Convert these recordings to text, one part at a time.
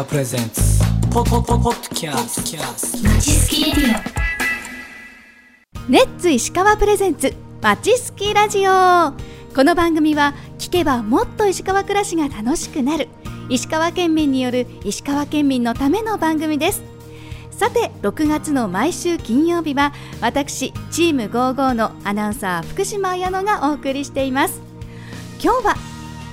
川プレゼンツポポポポッドキャストまちすきレディネッツ石川プレゼンツまちすきラジオこの番組は聞けばもっと石川暮らしが楽しくなる石川県民による石川県民のための番組です。さて6月の毎週金曜日は私チーム55のアナウンサー福島彩乃がお送りしています。今日は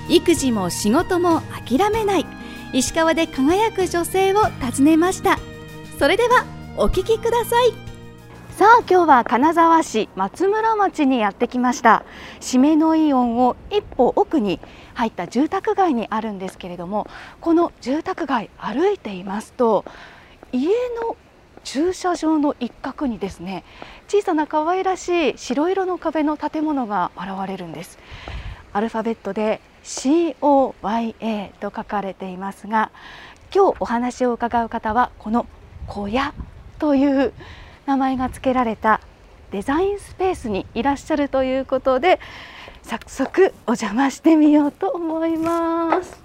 育児も仕事も諦めない石川で輝く女性を訪ねました。それではお聞きください。さあ今日は金沢市松村町にやってきました。締めのイオンを一歩奥に入った住宅街にあるんですけれどもこの住宅街歩いていますと家の駐車場の一角にですね小さな可愛らしい白色の壁の建物が現れるんです。アルファベットで COYA と書かれていますが今日お話を伺う方はこの小屋という名前が付けられたデザインスペースにいらっしゃるということで早速お邪魔してみようと思います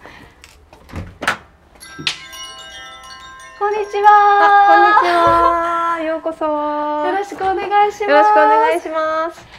こんにちはこんにちは。ようこそ。よよろしくお願いしますろしくお願いします。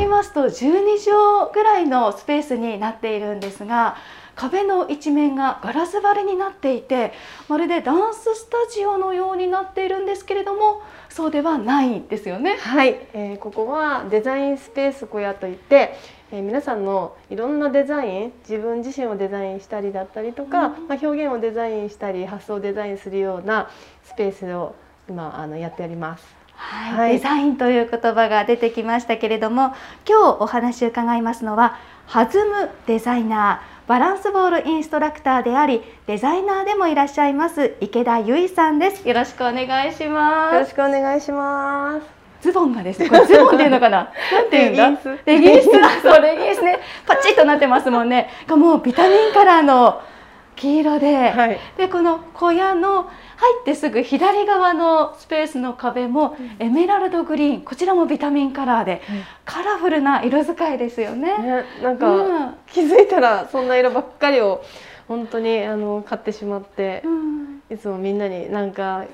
入りますと12畳ぐらいのスペースになっているんですが壁の一面がガラス張りになっていてまるでダンススタジオのようになっているんですけれどもそうではないんですよね。はい、えーここはデザインスペース小屋といって、えー皆さんのいろんなデザイン、自分自身をデザインしたりだったりとか、まあ表現をデザインしたり発想をデザインするようなスペースを今あのやっております。はい、はい。デザインという言葉が出てきましたけれども今日お話を伺いますのは弾むデザイナーバランスボールインストラクターでありデザイナーでもいらっしゃいます池田由衣さんです。よろしくお願いしよます。ろしくお願いします。ズボンがですねこれズボンっていうのかな？なんていうんだレギンス。レギンス。あそうレギンスね。パチッとなってますもんね。がもうビタミンカラーの黄色で、はい。でこの小屋の入ってすぐ左側のスペースの壁もエメラルドグリーンこちらもビタミンカラーでカラフルな色使いですよね。ね、なんか、うん気づいたらそんな色ばっかりを本当にあの買ってしまって。うんいつもみんなになんか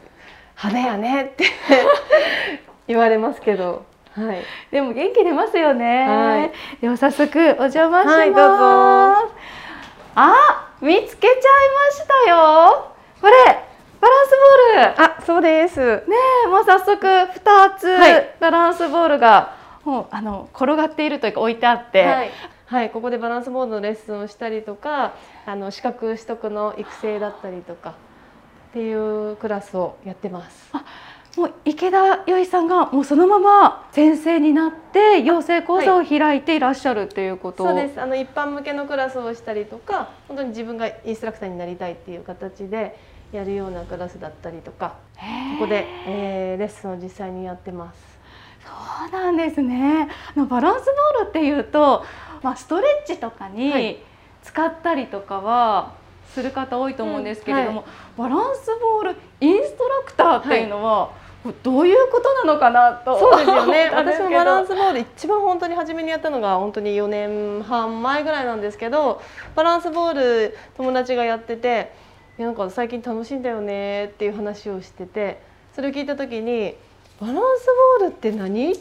派手やねって 言われますけど、はい。でも元気出ますよね。はいでは早速お邪魔します。はいどうぞあ見つけちゃいましたよ。これバランスボール。あ、そうです。ねえもう早速2つはいバランスボールがもうあの転がっているというか置いてあって、はい。はい、ここでバランスボードのレッスンをしたりとか、あの資格取得の育成だったりとかっていうクラスをやってます。もう池田由衣さんがもうそのまま先生になって養成講座を開いていらっしゃるっていうこと、そうです。あの一般向けのクラスをしたりとか、本当に自分がインストラクターになりたいっていう形でやるようなクラスだったりとか、ここで、えーレッスンを実際にやってます。そうなんですね。バランスボールっていうと、まあ、ストレッチとかはにい。使ったりとかはする方多いと思うんですけれども、うんバランスボールインストラクターっていうのは、どういうことなのかなと。そうですよね。私もバランスボール一番本当に初めにやったのが本当に4年半前ぐらいなんですけどバランスボール友達がやっててなんか最近楽しいんだよねっていう話をしててそれを聞いた時にバランスボールって何？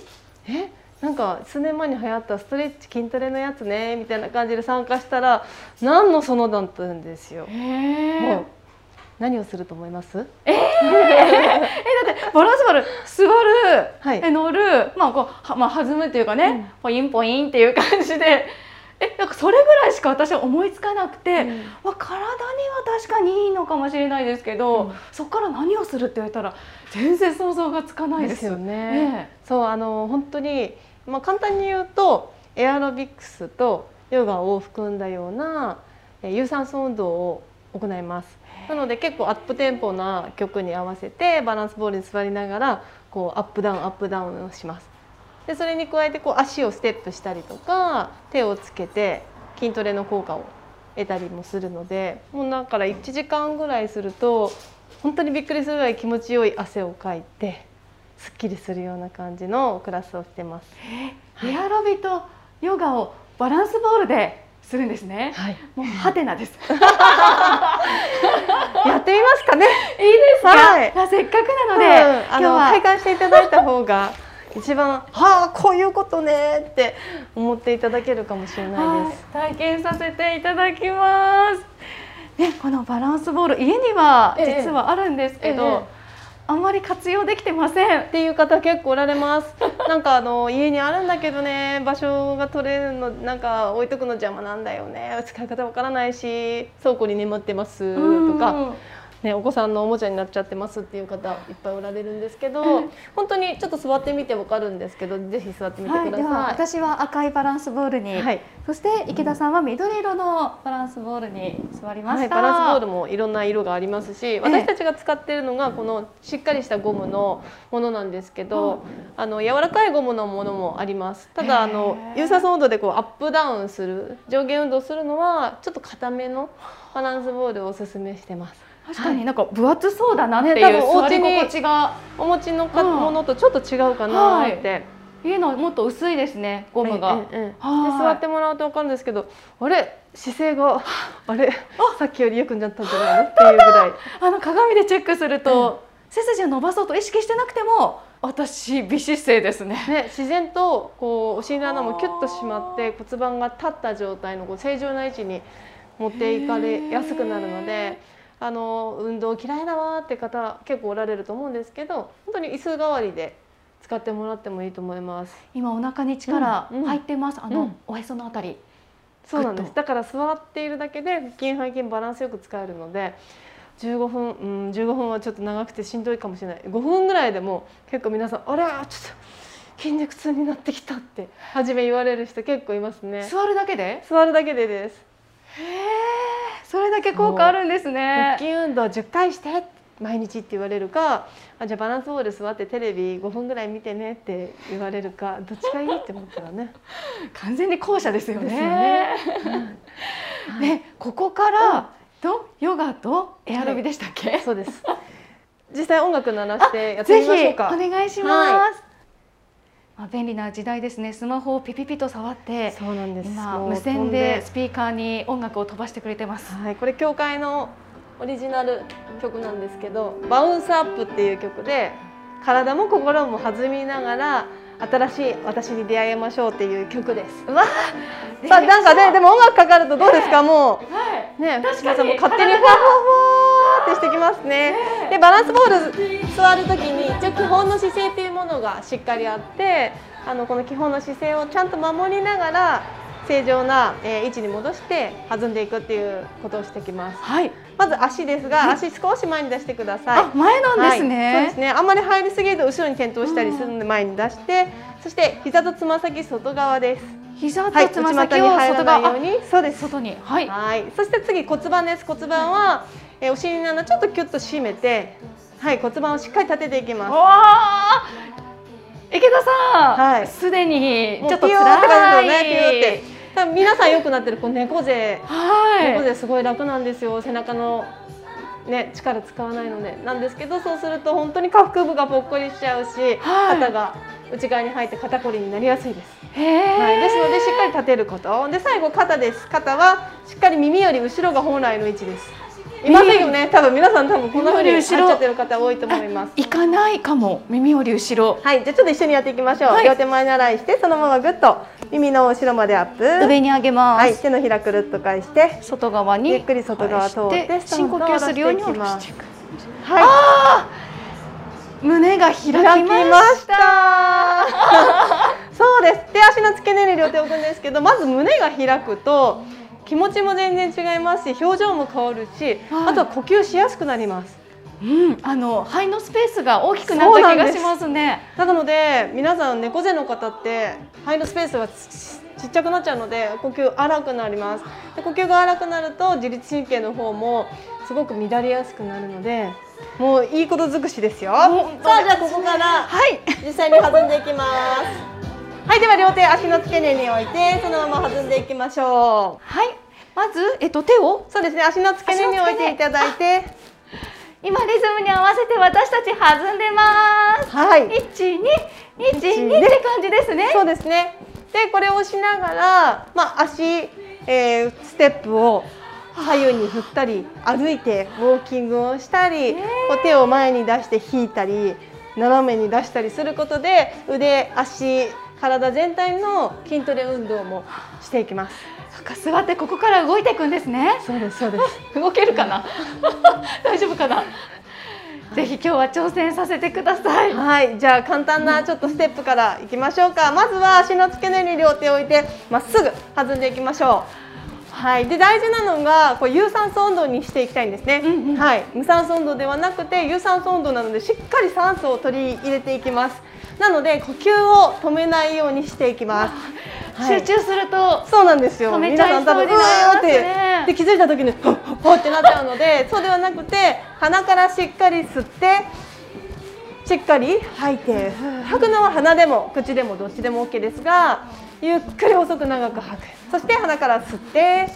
え？なんか数年前に流行ったストレッチ筋トレのやつねみたいな感じで参加したら何のそのだったんですよ。へもうえ何をすると思います？バランスボール座る、はい。え乗る、まあこうはまあ弾むっていうかね、ポインポインっていう感じで、えなんかそれぐらいしか私は思いつかなくて、うん。まあ体には確かにいいのかもしれないですけど、うん。そこから何をするって言われたら全然想像がつかないで。ですすよね。ねそうあの本当にまあ簡単に言うとエアロビクスとヨガを含んだようなえー有酸素運動を行います。なので結構アップテンポな曲に合わせてバランスボールに座りながらこうアップダウンアップダウンをします。でそれに加えてこう足をステップしたりとか手をつけて筋トレの効果を得たりもするのでもうだから1時間ぐらいすると本当にびっくりするぐらい気持ちよい汗をかいてすっきりするような感じのクラスをしてます。エアロビとヨガをバランスボールでするんですね。はい、もうハテナです。やってみますかね。いいですか？はいあせっかくなので、うん今日は体感していただいた方が一番はあこういうことねって思っていただけるかもしれないはいです。体験させていただきます。ね、このバランスボール家にはええ実はあるんですけど、ええあんまり活用できてません。っていう方結構おられます。なんかあの家にあるんだけどね場所が取れるのなんか置いとくの邪魔なんだよね使い方わからないし倉庫に眠ってますとか。うんね、お子さんのおもちゃになっちゃってますっていう方いっぱいおられるんですけど、うん。本当にちょっと座ってみてわかるんですけどぜひ座ってみてはい、ください。では私は赤いバランスボールに、はい。そして池田さんは緑色のバランスボールに座りまはい、した。バランスボールもいろんな色がありますし私たちが使っているのがこのしっかりしたゴムのものなんですけど、あの柔らかいゴムのものもあります。ただあの有酸素運動でこうアップダウンする上下運動するのはちょっと硬めのバランスボールをおすすめしてます確かになんか分厚そうだなっていう、ね多分お心地が。お持ちのものとちょっと違うかなって、家のもっと薄いですねゴムが。えええ座ってもらうと分かるんですけどあれ？姿勢があれ？さっきより良くなったんじゃないの？っていうぐらい。あの鏡でチェックすると、背筋を伸ばそうと意識してなくても私美姿勢ですね。ね、自然とこうお尻の穴もキュッと締まって骨盤が立った状態のこう正常な位置に持っていかれやすくなるのであの運動嫌いだわーって方結構おられると思うんですけど本当に椅子代わりで使ってもらってもいいと思います。今お腹に力うんうん。入ってます。あの、うん。おへそのあたり。そうなんです。だから座っているだけで腹筋背筋バランスよく使えるので15分うん15分はちょっと長くてしんどいかもしれない。5分ぐらいでも結構皆さんあれ？ちょっと筋肉痛になってきたって初め言われる人結構いますね。座るだけで？座るだけでです。へえ、それだけ効果あるんです腹ね。筋運動10回して毎日って言われるかあじゃあバランスボール座ってテレビ5分ぐらい見てねって言われるかどっちがいいって思ったらね 完全に後者ですよね。ねね、ここからとヨガとエアロビでしたっけ？そうです実際音楽鳴らしてやってみましょうかお願いします。まあ便利な時代ですね。スマホをピピピと触って、そうなんです今無線でスピーカーに音楽を飛ばしてくれてます。はい、これ教会のオリジナル曲なんですけど「バウンスアップ」っていう曲で体も心も弾みながら新しい私に出会いましょうっていう曲です。うわ、さあなんかねでも音楽かかるとどうですか？もはい。うね皆さんも勝手にふわふわふわってしてきますね。でバランスボール座る時に一応基本の姿勢っていうものがしっかりあってあのこの基本の姿勢をちゃんと守りながら正常な、えー位置に戻して弾んでいくっていうことをしてきます。はい。まず足ですが、足少し前に出してください。あ、前なんですはい、そうね。ですね。あんまり入りすぎると後ろに転倒したりするので前に出して、そして膝とつま先外側です。膝はい、とつま先を外側、ないに。そうです。外に。はい。はい。そして次骨盤です。骨盤は、えーお尻の穴ちょっとキュッと締めて、はい、骨盤をしっかり立てていきます。わあ。池田さん、はいすでにちょっと辛い。ね。ピヨーって。皆さん良くなってるこの猫背。猫はい。背すごい楽なんですよ背中のね力使わないのでなんですけどそうすると本当に下腹部がぽっこりしちゃうし、はい肩が内側に入って肩こりになりやすいです。はい、ですのでしっかり立てること。で最後肩です。肩はしっかり耳より後ろが本来の位置です。いませんよね。多分皆さん多分こんな風になっちゃってる方多いと思います。行かないかも。耳より後ろ。はい。じゃあちょっと一緒にやっていきましょう、はい。両手前に習いしてそのままぐっと耳の後ろまでアップ。上に上げます。はい。手のひらくるっと返して外側にゆっくり外側通って深呼吸するように下ろしていく。はい胸が開きまし。したたそうです手足の付け根に両手を置くんですけどまず胸が開くと気持ちも全然違いますし表情も変わるし、はいあとは呼吸しやすくなりますうん、あの肺のスペースが大きくなった気がしますね。なので皆さん猫背の方って肺のスペースがちちっちゃくなっちゃうので呼吸荒くなりますで呼吸が荒くなると自律神経の方もすごく乱れやすくなるのでもういいこと尽くしですよ。さあじゃあここからはい。実際に弾んでいきます。はいでは両手足の付け根に置いてそのまま弾んでいきましょはい。まずえっと手を？うそうですね足の付け根に置いていただいて。今リズムに合わせて私たち弾んでます。はい。一二一二って感じですね。そうですね。でこれをしながらまあ足えーステップを左右に振ったり歩いてウォーキングをしたり、こう手を前に出して引いたり斜めに出したりすることで腕足体全体の筋トレ運動もしていきます。座ってここから動いていくんですねそうですそうです。動けるかな？大丈夫かな？ぜひ今日は挑戦させてくださいはい、じゃあ簡単なちょっとステップからいきましょうか。まずは足の付け根に両手を置いてまっすぐ弾んでいきましょう。はい、で大事なのがこう有酸素運動にしていきたいんですね。うんうんはい、無酸素運動ではなくて有酸素運動なのでしっかり酸素を取り入れていきます。なので呼吸を止めないようにしていきます。はい集中するとそうなんですよ。止めちゃい皆さん多分そうになりねってで気づいた時に ほっほっってなっちゃうので、そうではなくて鼻からしっかり吸ってしっかり吐いて吐くのは鼻でも口でもどっちでも OK ですが、ゆっくり細く長く吐く。そして鼻から吸って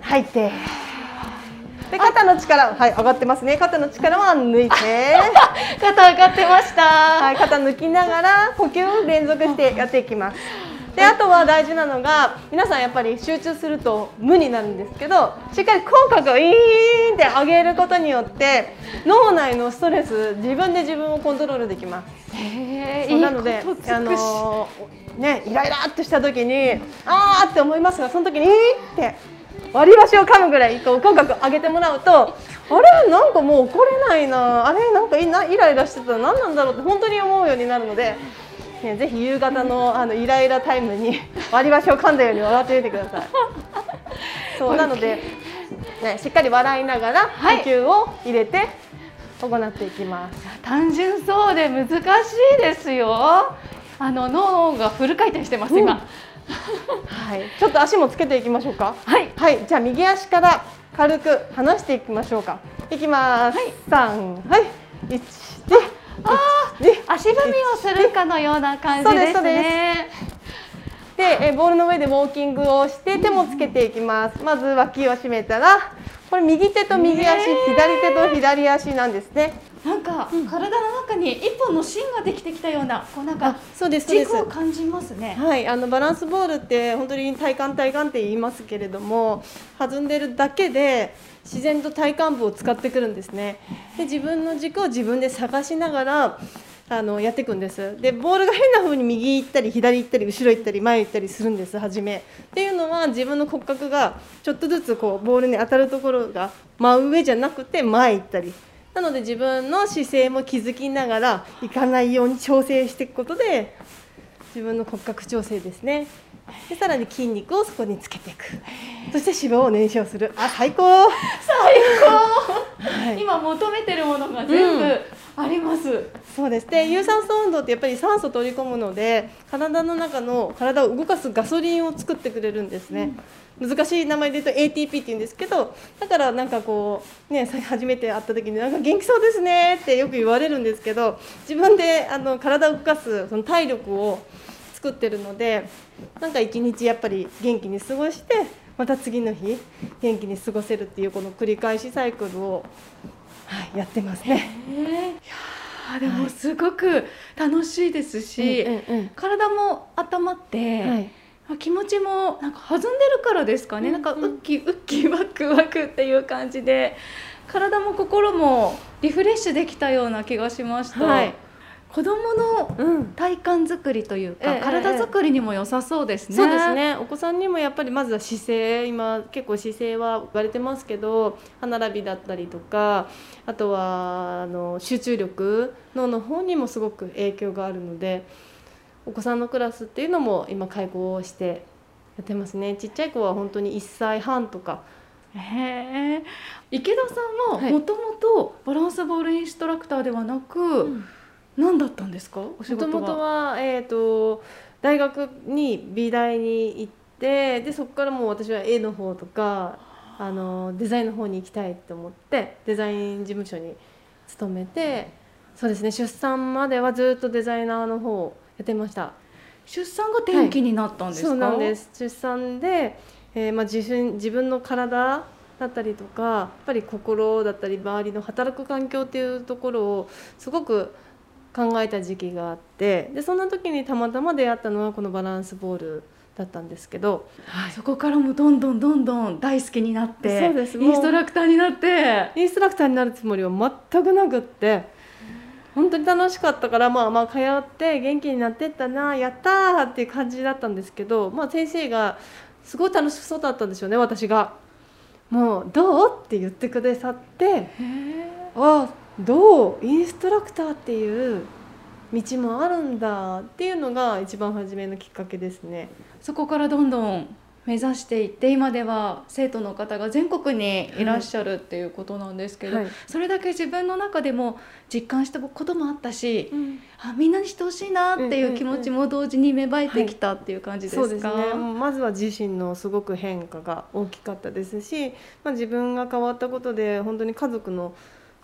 吐いて。で肩の力はい上がってますね。肩の力は抜いて。肩上がってました、はい、肩抜きながら呼吸を連続してやっていきます。であとは大事なのが皆さんやっぱり集中すると無になるんですけどしっかり口角をイーンって上げることによって脳内のストレス自分で自分をコントロールできます。へえそうなのであのーねイライラっとした時にあーって思いますがその時にイーンって割り箸を噛むぐらいこう口角上げてもらうとあれ？なんかもう怒れないな。あれ？なんかいなイライラしてた。ら何なんだろうって本当に思うようになるので。ね、ぜひ夕方のあのイライラタイムに割り箸を噛んだように笑ってみてください。そうなので、ね、しっかり笑いながら呼はい。吸を入れて行っていきます。単純そうで難しいですよ。あの脳がフル回転してます今、はい、ちょっと足もつけていきましょうか。はい。はい、じゃあ右足から軽く離していきましょうか。いきます。三、はい、一、二、一、足踏みをするかのような感じですね。で、えボールの上でウォーキングをして手もつけていきます。まず脇を締めたら、これ右手と右足、ねえ左手と左足なんですね。なんか、体の中に一本の芯ができてきたようなこうなんかそうです。軸を感じますね。はい、あのバランスボールって本当に体幹体幹って言いますけれども弾んでるだけで自然と体幹部を使ってくるんですね。で自分の軸を自分で探しながらあのやっていくんです。でボールが変な風に右行ったり左行ったり後ろ行ったり前行ったりするんです初め。っていうのは自分の骨格がちょっとずつこうボールに当たるところが真上じゃなくて前行ったり。なので自分の姿勢も気づきながら行かないように調整していくことで自分の骨格調整ですね。でさらに筋肉をそこにつけていく。そして脂肪を燃焼する。あ最高。最高、今求めてるものが全部あります、そうです。で有酸素運動ってやっぱり酸素を取り込むので体の中の体を動かすガソリンを作ってくれるんですね、難しい名前で言うと ATP って言うんですけどだからなんかこうねさ初めて会った時になんか元気そうですねってよく言われるんですけど自分であの体を動かすその体力を作ってるのでなんか一日やっぱり元気に過ごしてまた次の日元気に過ごせるっていうこの繰り返しサイクルを、はい、やってますね。えー。いやーでもすごく楽しいですし、うんうんうん。体も温まって、はい。気持ちもなんか弾んでるからですかね、うんなんかウッキウッキワクワクっていう感じで体も心もリフレッシュできたような気がしました、はい子供のうん。体幹作りというか、ええ体作りにも良さそうですね。そうですね。お子さんにもやっぱりまずは姿勢今結構姿勢は言われてますけど歯並びだったりとかあとはあの集中力脳の方にもすごく影響があるのでお子さんのクラスっていうのも今開講をしてやってますね。ちっちゃい子は本当に1歳半とか。へえ。池田さんははい。もともとバランスボールインストラクターではなく、何だったんですか？お仕事は。もともとは、えー、と大学に美大に行ってでそこからもう私は絵の方とかあのデザインの方に行きたいと思ってデザイン事務所に勤めてそうですね出産まではずっとデザイナーの方をやってました。出産が転機になったんですか、そうなんです。出産で、えーまあ、自分自分の体だったりとかやっぱり心だったり周りの働く環境っていうところをすごく考えた時期があってでそんな時にたまたま出会ったのはこのバランスボールだったんですけど、そこからもどんどんどんどん大好きになってそうですインストラクターになって。インストラクターになるつもりは全くなくって本当に楽しかったからまあまあ通って元気になってったなやったーっていう感じだったんですけど、まあ、先生がすごい楽しそうだったんでしょうね私が。もうどう？って言ってくださってあどうインストラクターっていう道もあるんだっていうのが一番初めのきっかけですね。そこからどんどん目指していって今では生徒の方が全国にいらっしゃるっていうことなんですけど、はい。それだけ自分の中でも実感したこともあったし、うん。あみんなにしてほしいなっていう気持ちも同時に芽生えてきたっていう感じですか、そうですね。まずは自身のすごく変化が大きかったですし、まあ、自分が変わったことで本当に家族の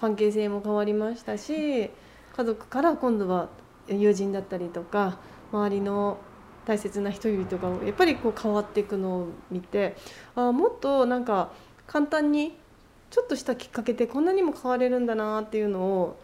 関係性も変わりましたし家族から今度は友人だったりとか周りの大切な人々がやっぱりこう変わっていくのを見てあもっとなんか簡単にちょっとしたきっかけでこんなにも変われるんだなっていうのを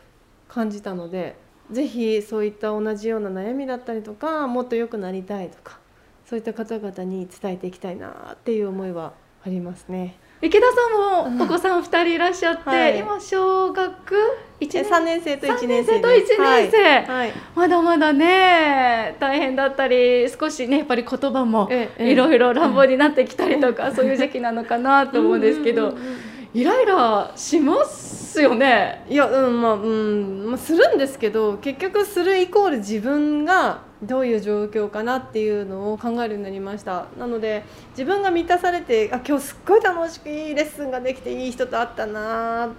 感じたのでぜひそういった同じような悩みだったりとかもっと良くなりたいとかそういった方々に伝えていきたいなっていう思いはありますね。池田さんもお子さん2人いらっしゃって、はい。今小学1え年3年生と1 3年生と1年生、はい。はいまだまだね大変だったり少しねやっぱり言葉もええ。いろいろ乱暴になってきたりとか、そういう時期なのかなと思うんですけど、うんうんうんうん。イライラしますよね。いやうんまあうん、まあ、するんですけど結局するイコール自分がどういう状況かなっていうのを考えるようになりました。なので自分が満たされてあ今日すっごい楽しくいいレッスンができていい人と会ったなっ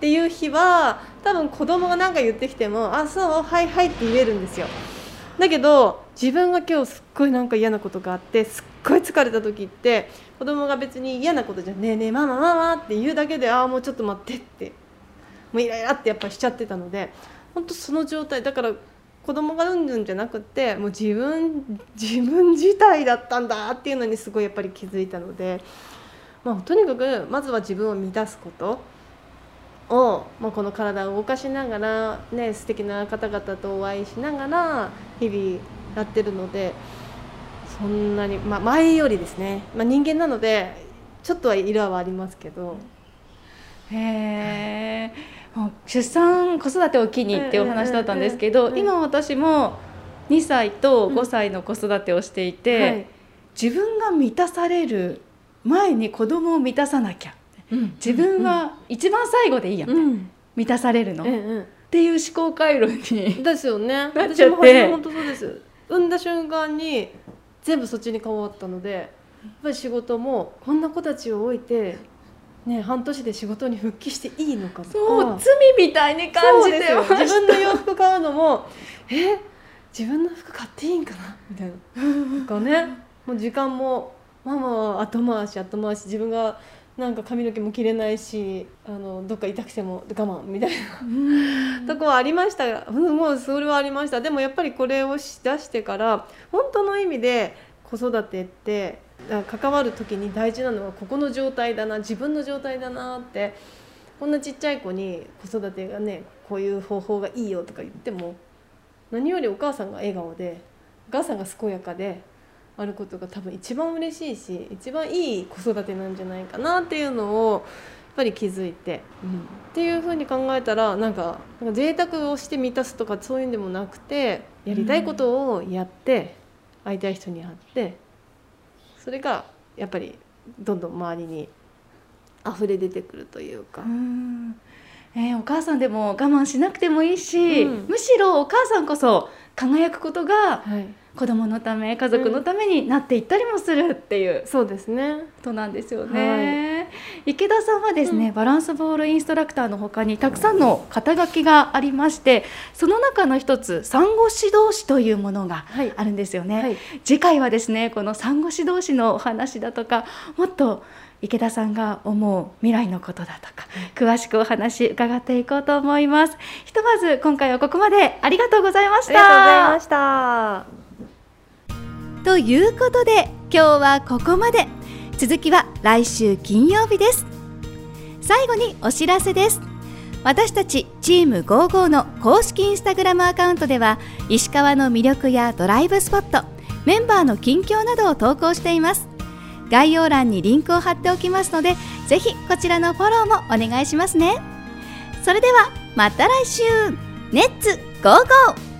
ていう日は多分子供が何か言ってきても「あそうはいはい」って言えるんですよ。だけど自分が今日すっごいなんか嫌なことがあってすっごい疲れた時って子供が別に嫌なことじゃ「ねえねえママママ」って言うだけで「ああもうちょっと待って」ってもうイライラってやっぱしちゃってたので本当その状態だから子供がうんぬんじゃなくてもう自分 自分自体だったんだっていうのにすごいやっぱり気づいたので、まあ、とにかくまずは自分を満たすことを、まあ、この体を動かしながら、ね、素敵な方々とお会いしながら日々やってるのでそんなに、まあ、前よりですね、まあ、人間なのでちょっとは色はありますけど。へー出産子育てを機にっていうお話だったんですけど、うんうんうん今私も2歳と5歳の子育てをしていて、はい。自分が満たされる前に子供を満たさなきゃ自分は一番最後でいいや、うん。満たされるの、っうんうん。ていう思考回路にですよね。私も本当そうです。産んだ瞬間に全部そっちに変わったのでやっぱり仕事もこんな子たちを置いてね半年で仕事に復帰していいのかとか。そう罪みたいに感じてまそうですよ。自し分の洋服買うのもえ自分の服買っていいんかな？みたいな。とかねもう時間もママは後回し後回し。自分がなんか髪の毛も切れないしあのどっか痛くても我慢みたいな。とこはありました。が、うん、もうそれはありました。でもやっぱりこれをし出してから本当の意味で子育てってあ関わる時に大事なのはここの状態だな自分の状態だなってこんなちっちゃい子に子育てがねこういう方法がいいよとか言っても何よりお母さんが笑顔でお母さんが健やかであることが多分一番嬉しいし一番いい子育てなんじゃないかなっていうのをやっぱり気づいて、っていうふうに考えたらなんかなんか贅沢をして満たすとかそういうんでもなくてやりたいことをやって、会いたい人に会ってそれがやっぱりどんどん周りに溢れ出てくるというか。うん。えーお母さんでも我慢しなくてもいいし、うん。むしろお母さんこそ輝くことがはい、子供のため家族のためになっていったりもするっていう。そうですね。ことなんですよね、池田さんはですね、バランスボールインストラクターの他にたくさんの肩書きがありましてその中の一つ産後指導士というものがはい。あるんですよね、はい。次回はですねこの産後指導士のお話だとかもっと池田さんが思う未来のことだとか詳しくお話伺っていこうと思います。ひとまず今回はここまでありがとうございました。ありがとうございました。ということで今日はここまで続きは来週金曜日です。最後にお知らせです。私たちチーム55の公式インスタグラムアカウントでは石川の魅力やドライブスポットメンバーの近況などを投稿しています。概要欄にリンクを貼っておきますのでぜひこちらのフォローもお願いしますね。それではまた来週。ネッツゴーゴー。